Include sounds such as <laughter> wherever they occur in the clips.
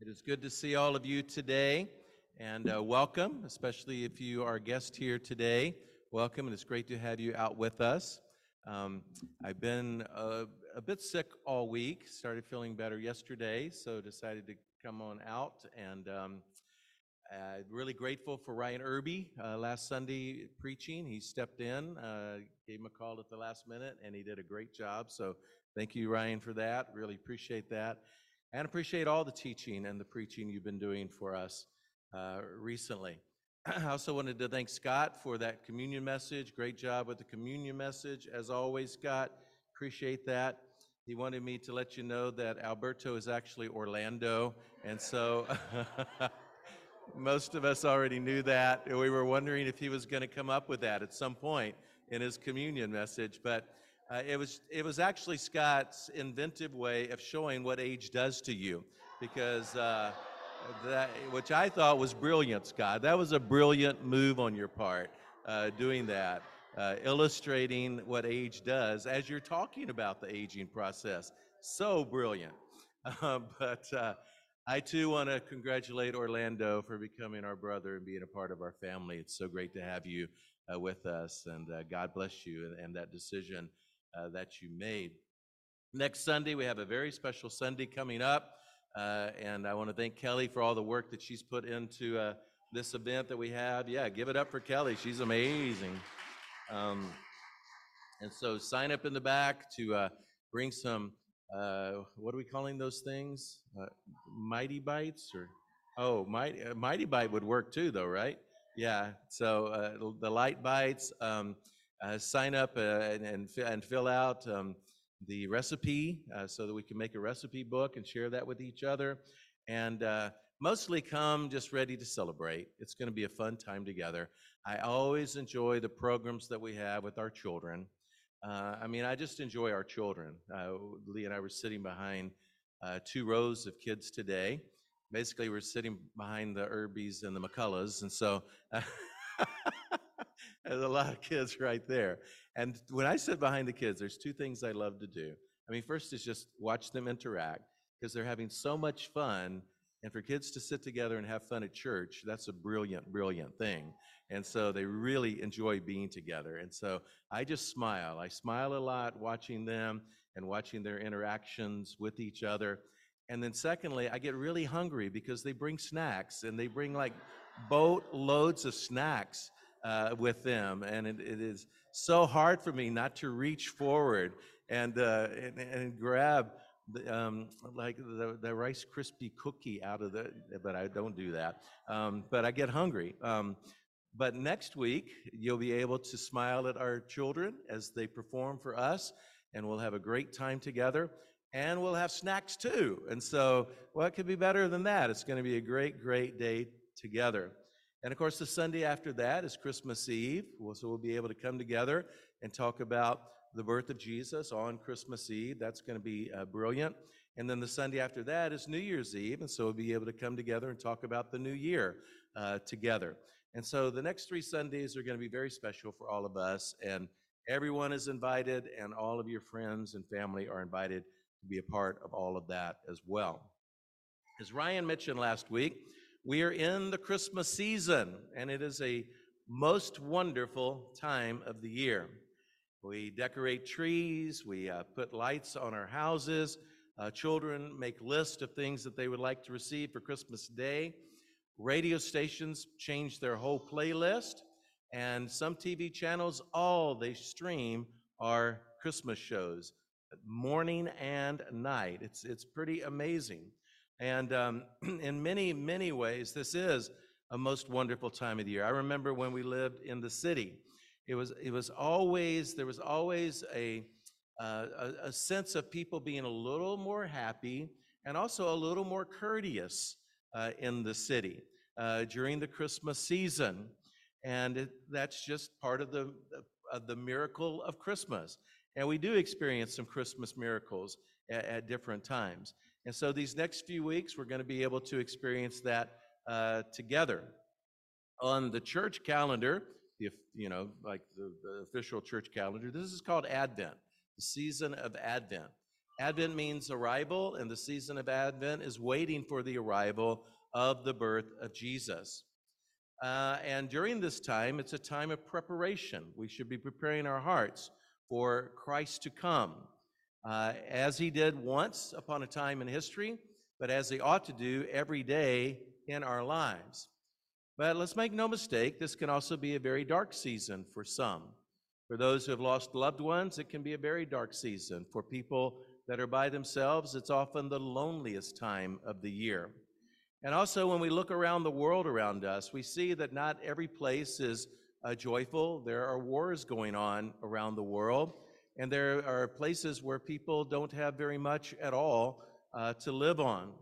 It is good to see all of you today and uh, welcome, especially if you are a guest here today. Welcome, and it's great to have you out with us. Um, I've been uh, a bit sick all week, started feeling better yesterday, so decided to come on out and um, uh, really grateful for Ryan Irby uh, last Sunday preaching. He stepped in, uh, gave him a call at the last minute, and he did a great job. So thank you, Ryan, for that. Really appreciate that. And appreciate all the teaching and the preaching you've been doing for us uh, recently. <clears throat> I also wanted to thank Scott for that communion message. Great job with the communion message, as always, Scott. Appreciate that. He wanted me to let you know that Alberto is actually Orlando, and so <laughs> most of us already knew that. We were wondering if he was going to come up with that at some point in his communion message, but uh, it was it was actually Scott's inventive way of showing what age does to you, because uh, that which I thought was brilliant, Scott. That was a brilliant move on your part, uh, doing that, uh, illustrating what age does as you're talking about the aging process. So brilliant. <laughs> but uh, I too want to congratulate Orlando for becoming our brother and being a part of our family. It's so great to have you uh, with us, and God bless you and, and that decision uh, that you made. Next Sunday, we have a very special Sunday coming up, uh, and I want to thank Kelly for all the work that she's put into uh, this event that we have. Yeah, give it up for Kelly. She's amazing. Um, and so sign up in the back to uh, bring some, uh, what are we calling those things? Uh, mighty Bites or, oh, Mighty, Mighty Bite would work too, though, right? Yeah, so the light bites. Um, uh, sign up uh, and, and, and, fill out um, the recipe uh, so that we can make a recipe book and share that with each other. And uh, mostly come just ready to celebrate. It's going to be a fun time together. I always enjoy the programs that we have with our children. Uh, I mean, I just enjoy our children. Uh, Lee and I were sitting behind two rows of kids today. Basically, we're sitting behind the Irbys and the McCulloughs, and so <laughs> There's a lot of kids right there. And when I sit behind the kids, there's two things I love to do. I mean, first is just watch them interact because they're having so much fun. And for kids to sit together and have fun at church, that's a brilliant, brilliant thing. And so they really enjoy being together. And so I just smile. I smile a lot watching them and watching their interactions with each other. And then, secondly, I get really hungry because they bring snacks and they bring like boat loads of snacks uh, with them. And it, it is so hard for me not to reach forward and, uh, and, and, grab the, um, like the, the Rice Krispie cookie out of the, but I don't do that. Um, but I get hungry. Um, but next week, you'll be able to smile at our children as they perform for us, and we'll have a great time together. And we'll have snacks too. And so, what could be better than that? It's going to be a great, great day together. And of course, the Sunday after that is Christmas Eve. So we'll be able to come together and talk about the birth of Jesus on Christmas Eve. That's going to be uh, brilliant. And then the Sunday after that is New Year's Eve. And so we'll be able to come together and talk about the new year uh, together. And so the next three Sundays are going to be very special for all of us. And everyone is invited, and all of your friends and family are invited to be a part of all of that as well. As Ryan mentioned last week, we are in the Christmas season, and it is a most wonderful time of the year. We decorate trees, we uh, put lights on our houses. Uh, children make lists of things that they would like to receive for Christmas Day. Radio stations change their whole playlist, and some TV channels, all they stream are Christmas shows, morning and night. It's, it's pretty amazing. And um, <clears throat> in many, many ways, this is a most wonderful time of the year. I remember when we lived in the city, it was, it was always, there was always a, uh, a, a sense of people being a little more happy and also a little more courteous uh, in the city uh, during the Christmas season. And it, that's just part of the, of the miracle of Christmas. And we do experience some Christmas miracles at, at different times. And so these next few weeks, we're going to be able to experience that uh, together. On the church calendar, if you know, like the, the official church calendar, this is called Advent, the season of Advent. Advent means arrival, and the season of Advent is waiting for the arrival of the birth of Jesus. Uh, and during this time, it's a time of preparation. We should be preparing our hearts for Christ to come, uh, as he did once upon a time in history, but as he ought to do every day in our lives. But let's make no mistake, this can also be a very dark season for some. For those who have lost loved ones, it can be a very dark season. For people that are by themselves, it's often the loneliest time of the year. And also, when we look around the world around us, we see that not every place is uh, joyful. There are wars going on around the world, and there are places where people don't have very much at all uh, to live on.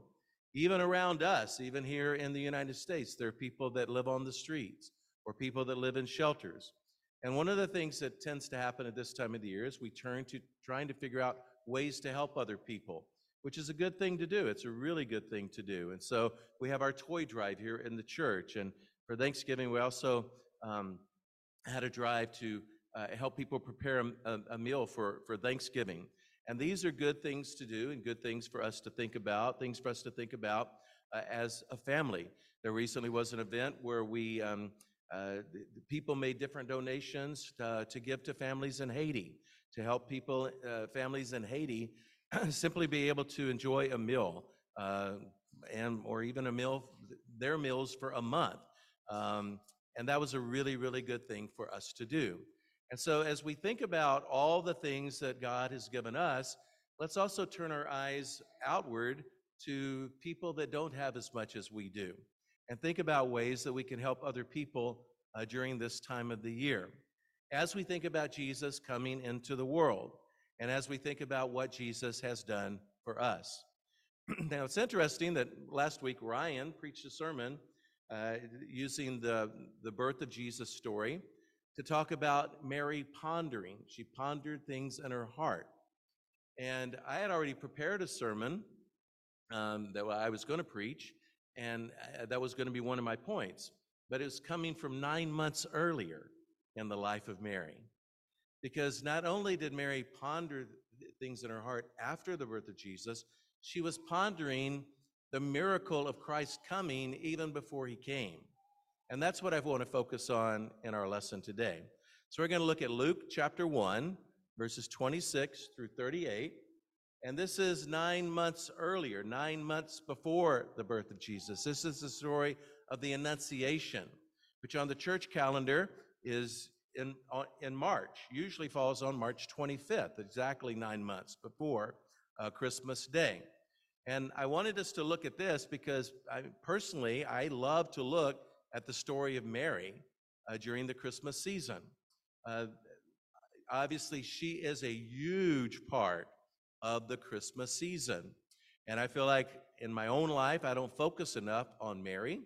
Even around us, even here in the United States, there are people that live on the streets or people that live in shelters. And one of the things that tends to happen at this time of the year is we turn to trying to figure out ways to help other people, which is a good thing to do. It's a really good thing to do. And so we have our toy drive here in the church. And for Thanksgiving, we also um, had a drive to uh, help people prepare a, a meal for, for Thanksgiving. And these are good things to do and good things for us to think about, things for us to think about uh, as a family. There recently was an event where we, um, uh, the, the people made different donations to, uh, to, give to families in Haiti, to help people, uh, families in Haiti, <clears throat> simply be able to enjoy a meal, uh, and or even a meal, their meals for a month. Um, and that was a really, really good thing for us to do. And so, as we think about all the things that God has given us, let's also turn our eyes outward to people that don't have as much as we do and think about ways that we can help other people uh, during this time of the year. As we think about Jesus coming into the world, and as we think about what Jesus has done for us. <clears throat> now, it's interesting that last week Ryan preached a sermon uh, using the, the birth of Jesus story to talk about Mary pondering. She pondered things in her heart. And I had already prepared a sermon um, that I was going to preach, and uh, that was going to be one of my points. But it was coming from nine months earlier in the life of Mary. Because not only did Mary ponder things in her heart after the birth of Jesus, she was pondering the miracle of Christ coming even before he came. And that's what I want to focus on in our lesson today. So we're going to look at Luke chapter 1, verses 26 through 38. And this is nine months earlier, nine months before the birth of Jesus. This is the story of the Annunciation, which on the church calendar is in, in March, usually falls on March 25th, exactly nine months before uh, Christmas Day. And I wanted us to look at this because I, personally, I love to look at the story of Mary uh, during the Christmas season. Uh, obviously, she is a huge part of the Christmas season. And I feel like in my own life, I don't focus enough on Mary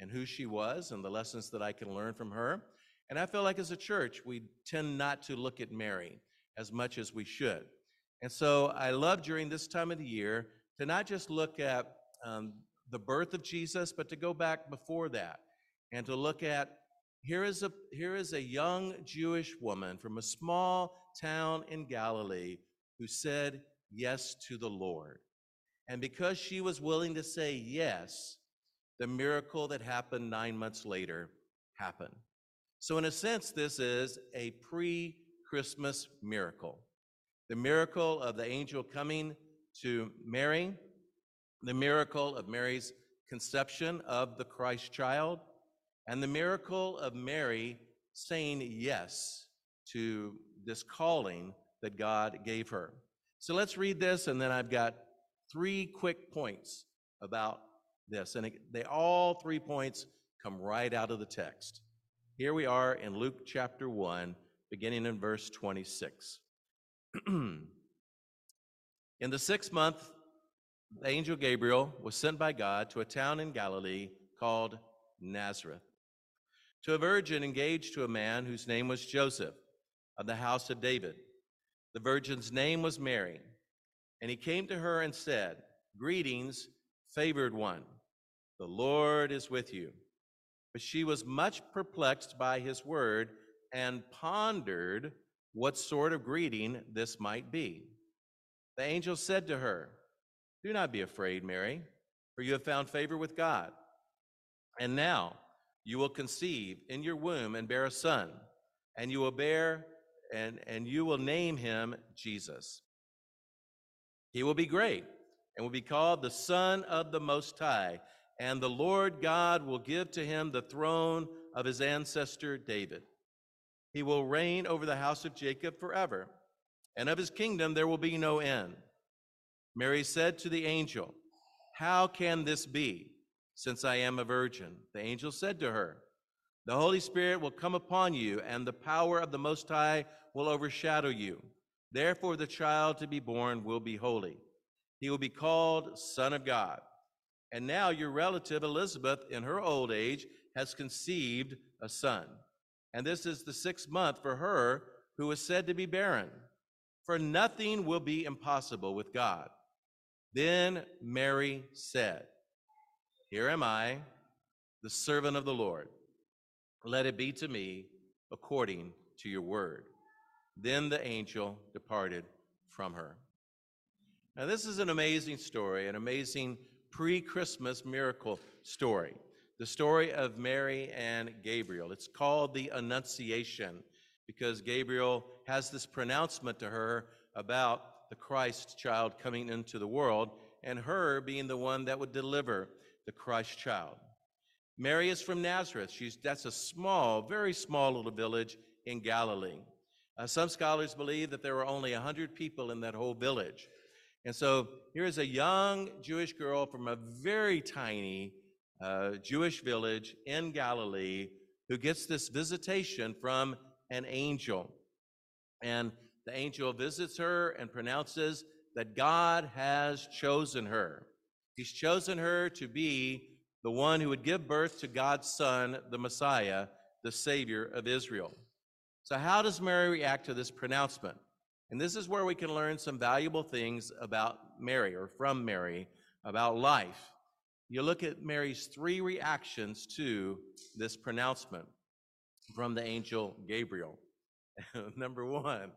and who she was and the lessons that I can learn from her. And I feel like as a church, we tend not to look at Mary as much as we should. And so I love during this time of the year to not just look at um, the birth of Jesus, but to go back before that and to look at here is a here is a young Jewish woman from a small town in Galilee who said yes to the Lord. And because she was willing to say yes, the miracle that happened 9 months later happened. So in a sense this is a pre-Christmas miracle. The miracle of the angel coming to Mary, the miracle of Mary's conception of the Christ child, and the miracle of Mary saying yes to this calling that God gave her. So let's read this, and then I've got three quick points about this. And they all three points come right out of the text. Here we are in Luke chapter 1, beginning in verse 26. <clears throat> in the sixth month, the angel Gabriel was sent by God to a town in Galilee called Nazareth to a virgin engaged to a man whose name was Joseph of the house of David. The virgin's name was Mary. And he came to her and said, Greetings, favored one, the Lord is with you. But she was much perplexed by his word and pondered what sort of greeting this might be. The angel said to her, Do not be afraid, Mary, for you have found favor with God. And now you will conceive in your womb and bear a son, and you will bear and, and you will name him Jesus. He will be great and will be called the Son of the Most High, and the Lord God will give to him the throne of his ancestor David. He will reign over the house of Jacob forever, and of his kingdom there will be no end. Mary said to the angel, How can this be, since I am a virgin? The angel said to her, The Holy Spirit will come upon you, and the power of the Most High will overshadow you. Therefore, the child to be born will be holy. He will be called Son of God. And now your relative Elizabeth, in her old age, has conceived a son. And this is the sixth month for her who is said to be barren. For nothing will be impossible with God. Then Mary said, Here am I, the servant of the Lord. Let it be to me according to your word. Then the angel departed from her. Now, this is an amazing story, an amazing pre Christmas miracle story. The story of Mary and Gabriel. It's called the Annunciation because Gabriel has this pronouncement to her about the Christ child coming into the world and her being the one that would deliver the Christ child. Mary is from Nazareth. She's, that's a small, very small little village in Galilee. Uh, some scholars believe that there were only 100 people in that whole village. And so here is a young Jewish girl from a very tiny uh, Jewish village in Galilee who gets this visitation from an angel. And the angel visits her and pronounces that God has chosen her. He's chosen her to be the one who would give birth to God's Son, the Messiah, the Savior of Israel. So, how does Mary react to this pronouncement? And this is where we can learn some valuable things about Mary or from Mary about life. You look at Mary's three reactions to this pronouncement from the angel Gabriel. <laughs> Number one,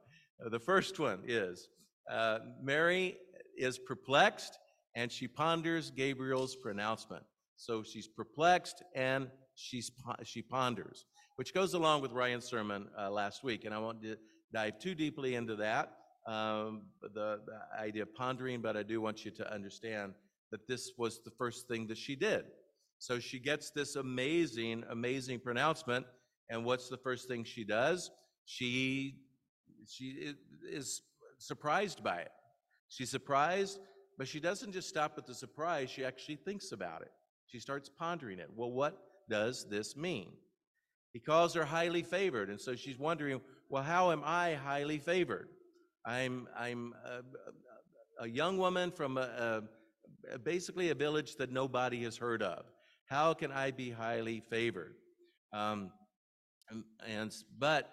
the first one is uh, Mary is perplexed and she ponders Gabriel's pronouncement. So she's perplexed and she's, she ponders which goes along with Ryan's sermon uh, last week. And I won't dive too deeply into that, um, the, the idea of pondering, but I do want you to understand that this was the first thing that she did. So she gets this amazing, amazing pronouncement. And what's the first thing she does? She, she is surprised by it. She's surprised, but she doesn't just stop at the surprise, she actually thinks about it. She starts pondering it. Well, what does this mean? He calls her highly favored. And so she's wondering, well, how am I highly favored? I'm, I'm a, a young woman from a, a, basically a village that nobody has heard of. How can I be highly favored? Um, and, and, but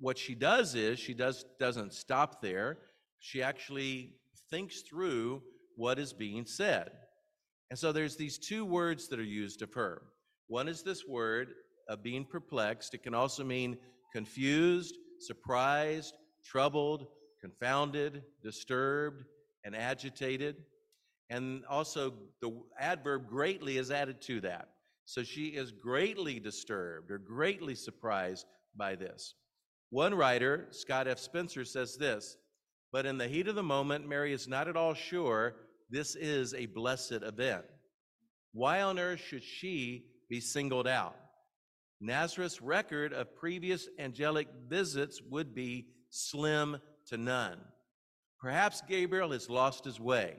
what she does is she does doesn't stop there. She actually thinks through what is being said. And so there's these two words that are used of her. One is this word of being perplexed. It can also mean confused, surprised, troubled, confounded, disturbed, and agitated. And also, the adverb greatly is added to that. So she is greatly disturbed or greatly surprised by this. One writer, Scott F. Spencer, says this But in the heat of the moment, Mary is not at all sure this is a blessed event. Why on earth should she be singled out? Nazareth's record of previous angelic visits would be slim to none. Perhaps Gabriel has lost his way,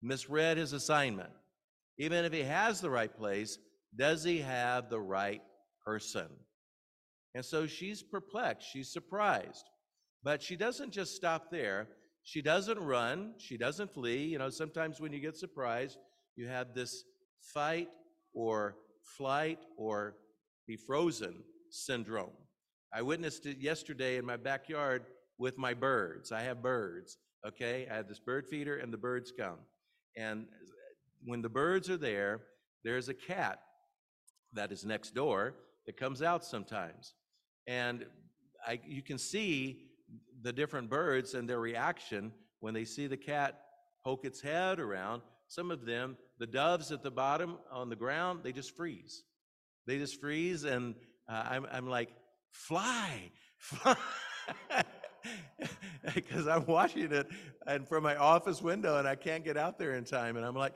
misread his assignment. Even if he has the right place, does he have the right person? And so she's perplexed, she's surprised. But she doesn't just stop there. She doesn't run, she doesn't flee. You know, sometimes when you get surprised, you have this fight or flight or be frozen syndrome. I witnessed it yesterday in my backyard with my birds. I have birds, okay? I have this bird feeder and the birds come. And when the birds are there, there's a cat that is next door that comes out sometimes. And I, you can see the different birds and their reaction when they see the cat poke its head around, some of them, the doves at the bottom on the ground, they just freeze. They just freeze, and uh, I'm, I'm like, fly, <laughs> fly. <laughs> Because I'm watching it and from my office window, and I can't get out there in time. And I'm like,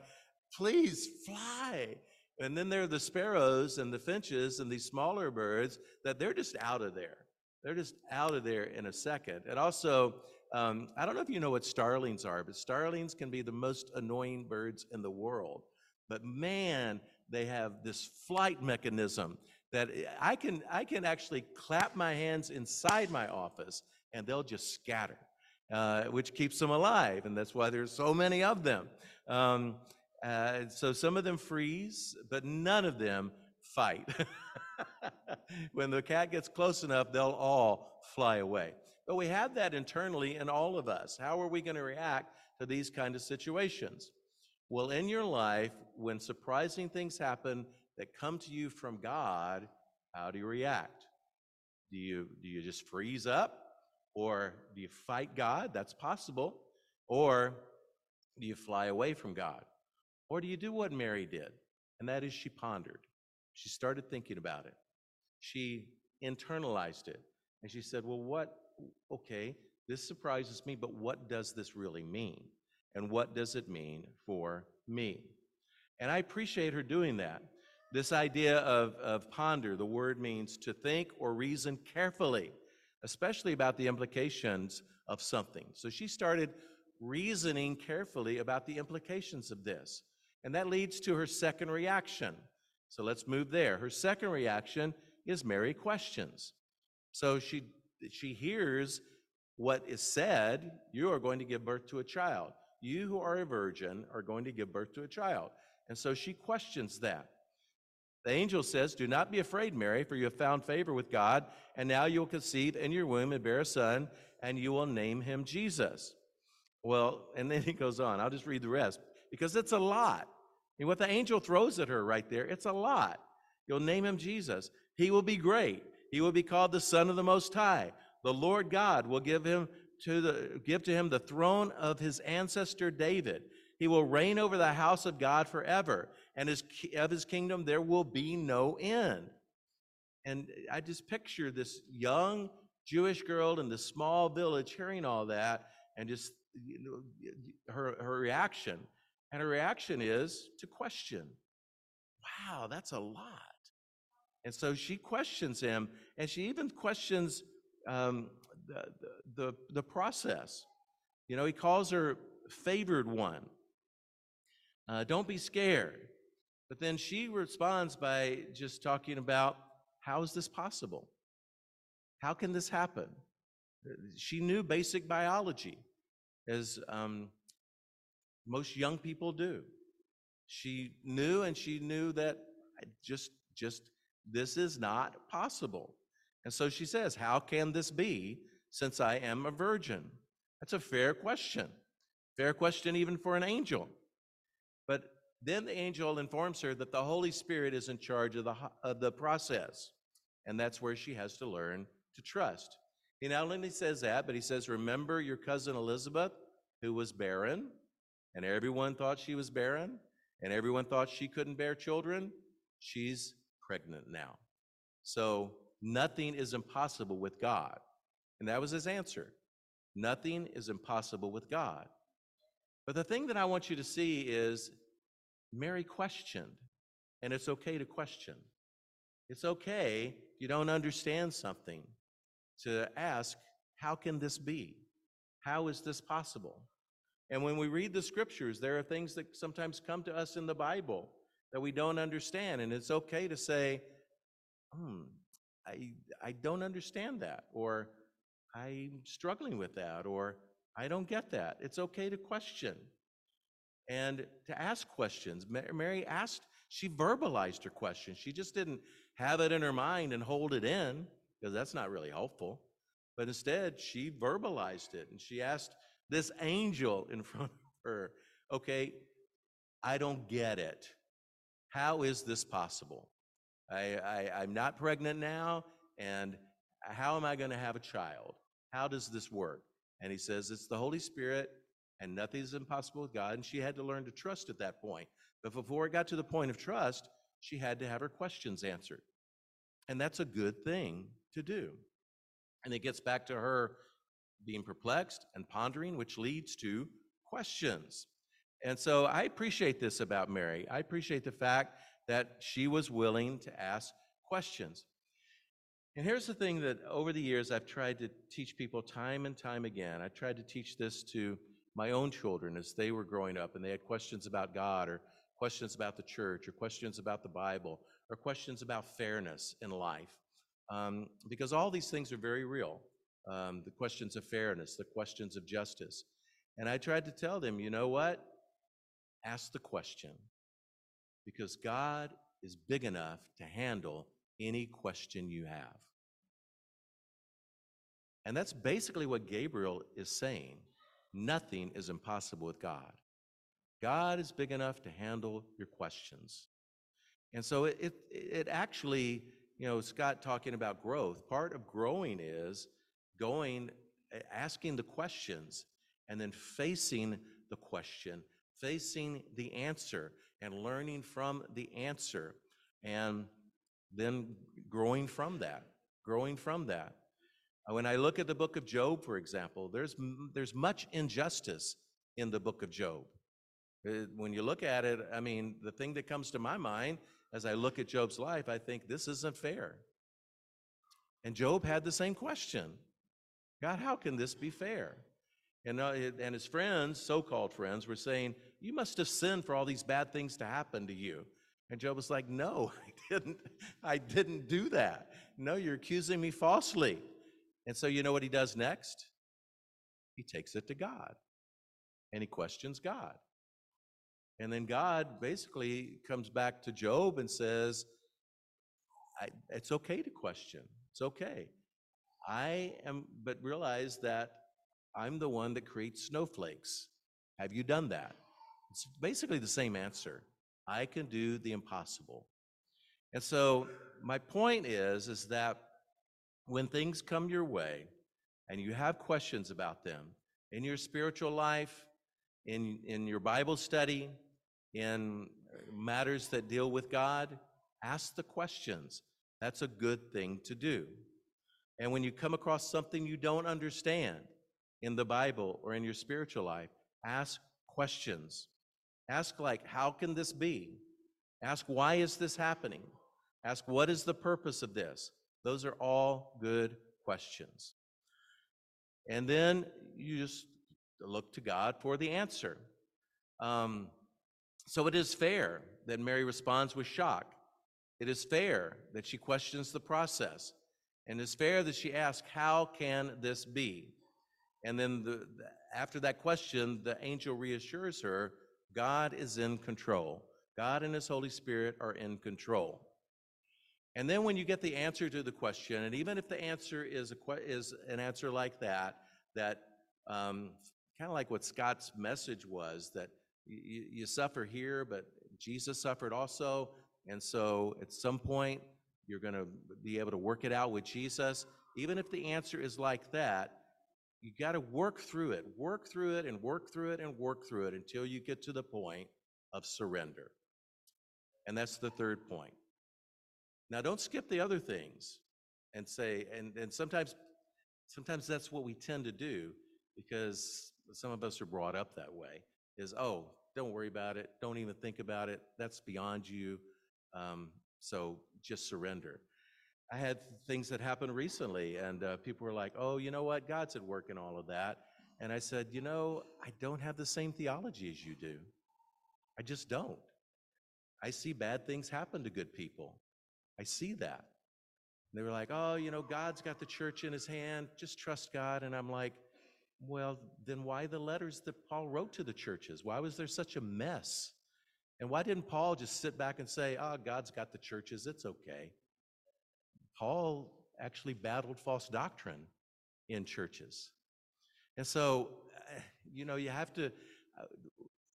please fly. And then there are the sparrows and the finches and these smaller birds that they're just out of there. They're just out of there in a second. And also, um, I don't know if you know what starlings are, but starlings can be the most annoying birds in the world. But man, they have this flight mechanism that I can, I can actually clap my hands inside my office and they'll just scatter, uh, which keeps them alive. And that's why there's so many of them. Um, uh, so some of them freeze, but none of them fight. <laughs> <laughs> when the cat gets close enough, they'll all fly away. But we have that internally in all of us. How are we going to react to these kind of situations? Well, in your life, when surprising things happen that come to you from God, how do you react? Do you, do you just freeze up? Or do you fight God? That's possible. Or do you fly away from God? Or do you do what Mary did? And that is she pondered. She started thinking about it. She internalized it. And she said, Well, what, okay, this surprises me, but what does this really mean? And what does it mean for me? And I appreciate her doing that. This idea of, of ponder, the word means to think or reason carefully, especially about the implications of something. So she started reasoning carefully about the implications of this. And that leads to her second reaction. So let's move there. Her second reaction is Mary questions. So she, she hears what is said you are going to give birth to a child. You who are a virgin are going to give birth to a child. And so she questions that. The angel says, Do not be afraid, Mary, for you have found favor with God, and now you will conceive in your womb and bear a son, and you will name him Jesus. Well, and then he goes on. I'll just read the rest because it's a lot. And what the angel throws at her right there, it's a lot. You'll name him Jesus. He will be great. He will be called the Son of the Most High. The Lord God will give him to the give to him the throne of his ancestor David. He will reign over the house of God forever, and his, of his kingdom there will be no end. And I just picture this young Jewish girl in this small village hearing all that, and just you know, her, her reaction. And her reaction is to question. Wow, that's a lot. And so she questions him, and she even questions um, the, the, the process. You know, he calls her favored one. Uh, don't be scared. But then she responds by just talking about how is this possible? How can this happen? She knew basic biology, as um, most young people do. She knew, and she knew that just, just this is not possible. And so she says, How can this be since I am a virgin? That's a fair question. Fair question, even for an angel. But then the angel informs her that the Holy Spirit is in charge of the, of the process. And that's where she has to learn to trust. He not only says that, but he says, Remember your cousin Elizabeth, who was barren, and everyone thought she was barren, and everyone thought she couldn't bear children. She's pregnant now. So nothing is impossible with God. And that was his answer. Nothing is impossible with God. But the thing that I want you to see is Mary questioned, and it's okay to question. It's okay if you don't understand something to ask, How can this be? How is this possible? And when we read the scriptures, there are things that sometimes come to us in the Bible that we don't understand. And it's okay to say, hmm, I, I don't understand that, or I'm struggling with that, or I don't get that. It's okay to question and to ask questions. Mary asked, she verbalized her question. She just didn't have it in her mind and hold it in, because that's not really helpful. But instead, she verbalized it and she asked this angel in <laughs> front of her, okay, I don't get it. How is this possible? I, I, I'm not pregnant now, and how am I going to have a child? How does this work? And he says, It's the Holy Spirit and nothing's impossible with God. And she had to learn to trust at that point. But before it got to the point of trust, she had to have her questions answered. And that's a good thing to do. And it gets back to her being perplexed and pondering, which leads to questions. And so I appreciate this about Mary. I appreciate the fact that she was willing to ask questions. And here's the thing that over the years I've tried to teach people time and time again. I tried to teach this to my own children as they were growing up and they had questions about God or questions about the church or questions about the Bible or questions about fairness in life. Um, because all these things are very real um, the questions of fairness, the questions of justice. And I tried to tell them, you know what? Ask the question because God is big enough to handle any question you have. And that's basically what Gabriel is saying. Nothing is impossible with God. God is big enough to handle your questions. And so it, it, it, actually, you know, Scott talking about growth, part of growing is going, asking the questions, and then facing the question, facing the answer, and learning from the answer, and then growing from that, growing from that. Uh, when I look at the book of Job, for example, there's, there's much injustice in the book of Job. Uh, when you look at it, I mean, the thing that comes to my mind as I look at Job's life, I think this isn't fair. And Job had the same question God, how can this be fair? And, uh, and his friends, so called friends, were saying, You must have sinned for all these bad things to happen to you. And Job was like, No, <laughs> I didn't. I didn't do that. No, you're accusing me falsely. And so you know what he does next? He takes it to God and he questions God. And then God basically comes back to Job and says, It's okay to question. It's okay. I am, but realize that I'm the one that creates snowflakes. Have you done that? It's basically the same answer. I can do the impossible. And so my point is, is that when things come your way and you have questions about them in your spiritual life, in, in your Bible study, in matters that deal with God, ask the questions. That's a good thing to do. And when you come across something you don't understand in the Bible or in your spiritual life, ask questions. Ask, like, how can this be? Ask, why is this happening? Ask, what is the purpose of this? Those are all good questions. And then you just look to God for the answer. Um, so it is fair that Mary responds with shock. It is fair that she questions the process. And it's fair that she asks, How can this be? And then the, after that question, the angel reassures her God is in control. God and His Holy Spirit are in control. And then when you get the answer to the question, and even if the answer is, a, is an answer like that, that um, kind of like what Scott's message was, that you, you suffer here, but Jesus suffered also. And so at some point, you're going to be able to work it out with Jesus. Even if the answer is like that, you got to work through it, work through it, and work through it, and work through it until you get to the point of surrender. And that's the third point. Now, don't skip the other things and say, and, and sometimes, sometimes that's what we tend to do because some of us are brought up that way is, oh, don't worry about it. Don't even think about it. That's beyond you. Um, so just surrender. I had things that happened recently, and uh, people were like, oh, you know what? God's at work in all of that. And I said, you know, I don't have the same theology as you do. I just don't. I see bad things happen to good people. I see that. they were like, oh, you know, God's got the church in his hand. Just trust God. And I'm like, well, then why the letters that Paul wrote to the churches? Why was there such a mess? And why didn't Paul just sit back and say, oh, God's got the churches. It's okay. Paul actually battled false doctrine in churches. And so, eh, you know, you have to, uh,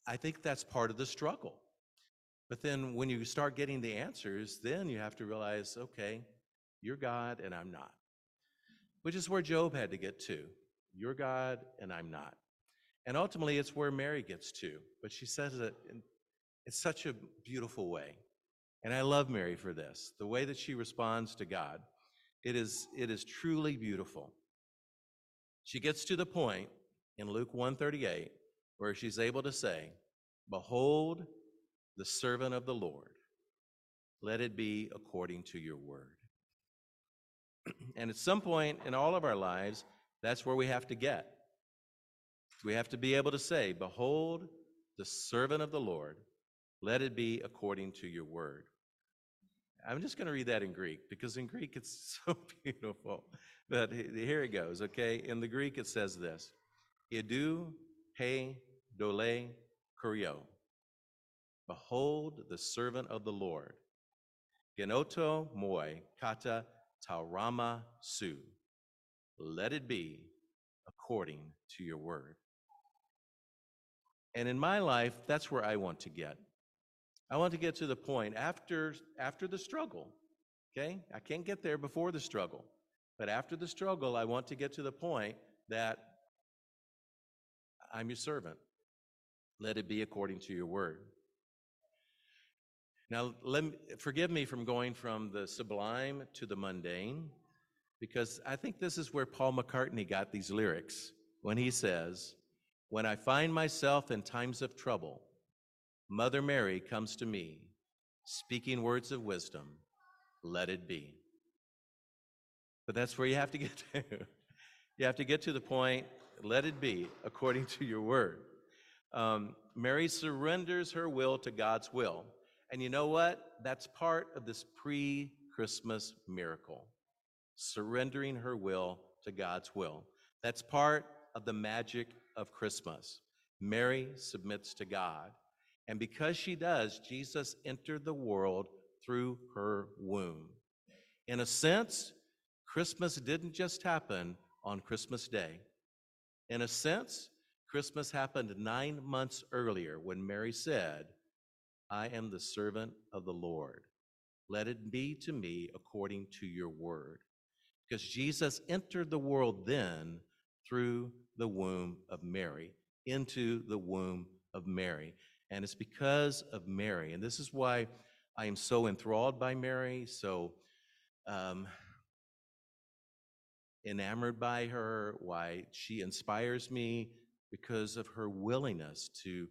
I think that's part of the struggle. But then when you start getting the answers, then you have to realize, okay, you're God and I'm not. Which is where Job had to get to. You're God and I'm not. And ultimately, it's where Mary gets to. But she says it in, in such a beautiful way. And I love Mary for this, the way that she responds to God. It is, it is truly beautiful. She gets to the point in Luke 138 where she's able to say, Behold, the servant of the Lord, let it be according to your word. <clears throat> and at some point in all of our lives, that's where we have to get. We have to be able to say, Behold, the servant of the Lord, let it be according to your word. I'm just going to read that in Greek because in Greek it's <laughs> so beautiful. But here it goes, okay? In the Greek it says this Idu he dole kurio. Behold the servant of the Lord. Genoto moi kata taurama su. Let it be according to your word. And in my life, that's where I want to get. I want to get to the point after after the struggle. Okay? I can't get there before the struggle. But after the struggle, I want to get to the point that I'm your servant. Let it be according to your word. Now, let me, forgive me from going from the sublime to the mundane, because I think this is where Paul McCartney got these lyrics when he says, When I find myself in times of trouble, Mother Mary comes to me, speaking words of wisdom, let it be. But that's where you have to <laughs> get to. you have to get to the point, let it be according to your word. Um, Mary surrenders her will to God's will. And you know what? That's part of this pre Christmas miracle surrendering her will to God's will. That's part of the magic of Christmas. Mary submits to God. And because she does, Jesus entered the world through her womb. In a sense, Christmas didn't just happen on Christmas Day. In a sense, Christmas happened nine months earlier when Mary said, I am the servant of the Lord. Let it be to me according to your word. Because Jesus entered the world then through the womb of Mary, into the womb of Mary. And it's because of Mary. And this is why I am so enthralled by Mary, so um, enamored by her, why she inspires me because of her willingness to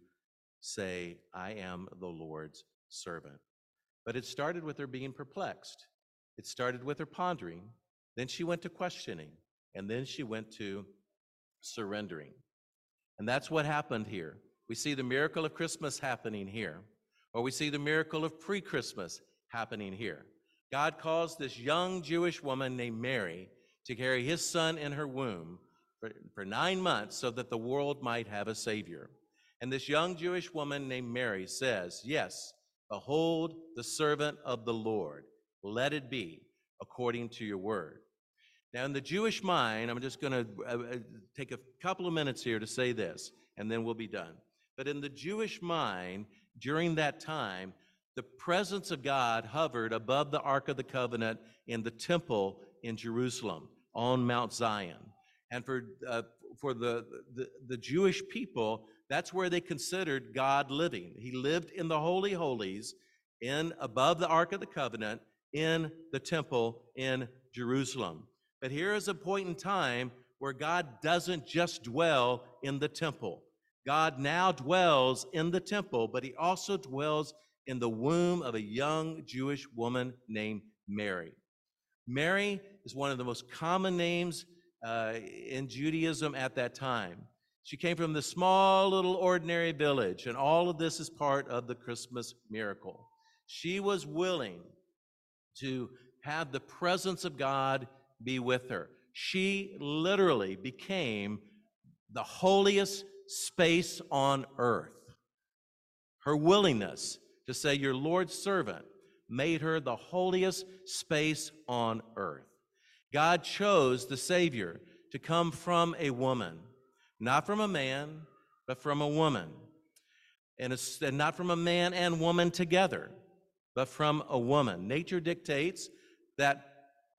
say, I am the Lord's servant. But it started with her being perplexed. It started with her pondering. Then she went to questioning. And then she went to surrendering. And that's what happened here. We see the miracle of Christmas happening here, or we see the miracle of pre Christmas happening here. God calls this young Jewish woman named Mary to carry his son in her womb for, for nine months so that the world might have a Savior. And this young Jewish woman named Mary says, Yes, behold the servant of the Lord. Let it be according to your word. Now, in the Jewish mind, I'm just going to uh, uh, take a couple of minutes here to say this, and then we'll be done. But in the Jewish mind, during that time, the presence of God hovered above the Ark of the Covenant in the temple in Jerusalem on Mount Zion. And for, uh, for the, the, the Jewish people, that's where they considered God living. He lived in the Holy Holies, in above the Ark of the Covenant, in the temple in Jerusalem. But here is a point in time where God doesn't just dwell in the temple. God now dwells in the temple, but he also dwells in the womb of a young Jewish woman named Mary. Mary is one of the most common names uh, in Judaism at that time. She came from the small little ordinary village, and all of this is part of the Christmas miracle. She was willing to have the presence of God be with her. She literally became the holiest space on earth. Her willingness to say, Your Lord's servant, made her the holiest space on earth. God chose the Savior to come from a woman, not from a man, but from a woman. And, and not from a man and woman together, but from a woman. Nature dictates that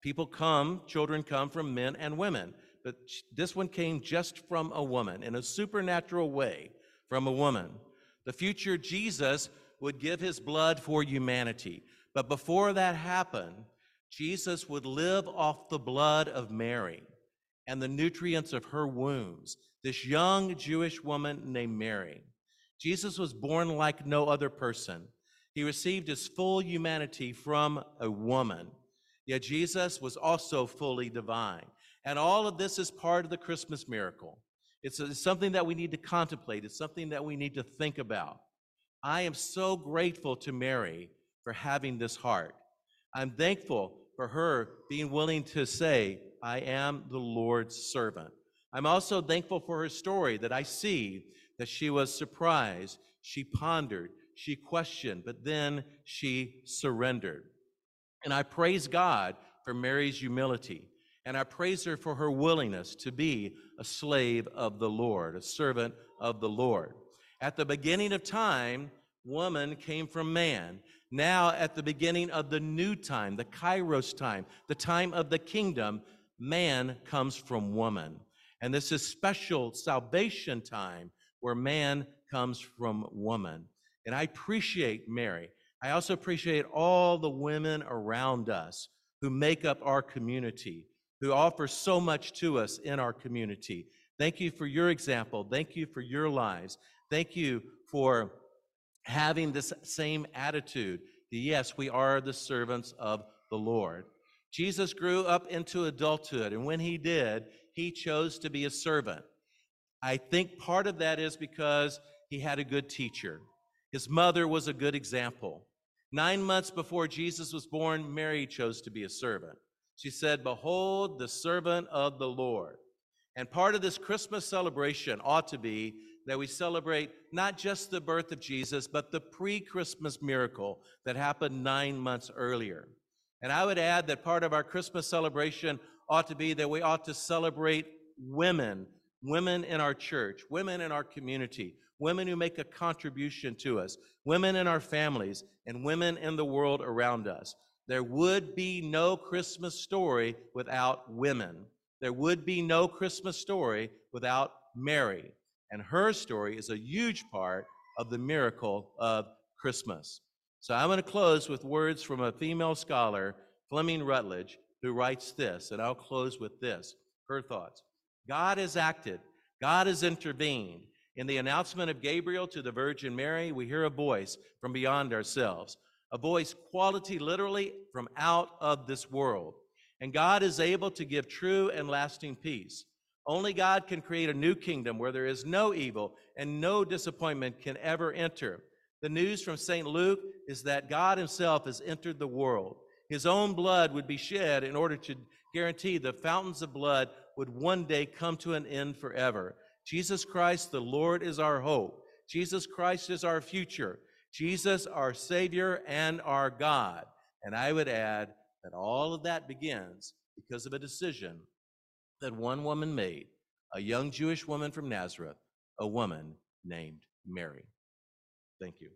people come, children come from men and women. But this one came just from a woman in a supernatural way from a woman. The future Jesus would give his blood for humanity. But before that happened, Jesus would live off the blood of Mary and the nutrients of her wombs, this young Jewish woman named Mary. Jesus was born like no other person. He received his full humanity from a woman. Yet Jesus was also fully divine. And all of this is part of the Christmas miracle. It's, it's something that we need to contemplate, it's something that we need to think about. I am so grateful to Mary for having this heart. I'm thankful for her being willing to say, I am the Lord's servant. I'm also thankful for her story that I see that she was surprised, she pondered, she questioned, but then she surrendered. And I praise God for Mary's humility. And I praise her for her willingness to be a slave of the Lord, a servant of the Lord. At the beginning of time, woman came from man. Now, at the beginning of the new time, the kairos time, the time of the kingdom, man comes from woman. And this is special salvation time where man comes from woman. And I appreciate Mary. I also appreciate all the women around us who make up our community, who offer so much to us in our community. Thank you for your example. Thank you for your lives. Thank you for having this same attitude. Yes, we are the servants of the Lord. Jesus grew up into adulthood, and when he did, he chose to be a servant. I think part of that is because he had a good teacher. His mother was a good example. Nine months before Jesus was born, Mary chose to be a servant. She said, Behold, the servant of the Lord. And part of this Christmas celebration ought to be that we celebrate not just the birth of Jesus, but the pre Christmas miracle that happened nine months earlier. And I would add that part of our Christmas celebration ought to be that we ought to celebrate women, women in our church, women in our community, women who make a contribution to us, women in our families, and women in the world around us. There would be no Christmas story without women. There would be no Christmas story without Mary. And her story is a huge part of the miracle of Christmas. So I'm going to close with words from a female scholar, Fleming Rutledge, who writes this, and I'll close with this her thoughts. God has acted, God has intervened. In the announcement of Gabriel to the Virgin Mary, we hear a voice from beyond ourselves, a voice quality literally from out of this world. And God is able to give true and lasting peace. Only God can create a new kingdom where there is no evil and no disappointment can ever enter. The news from St. Luke is that God Himself has entered the world. His own blood would be shed in order to guarantee the fountains of blood would one day come to an end forever. Jesus Christ, the Lord, is our hope. Jesus Christ is our future. Jesus, our Savior and our God. And I would add that all of that begins because of a decision that one woman made, a young Jewish woman from Nazareth, a woman named Mary. Thank you.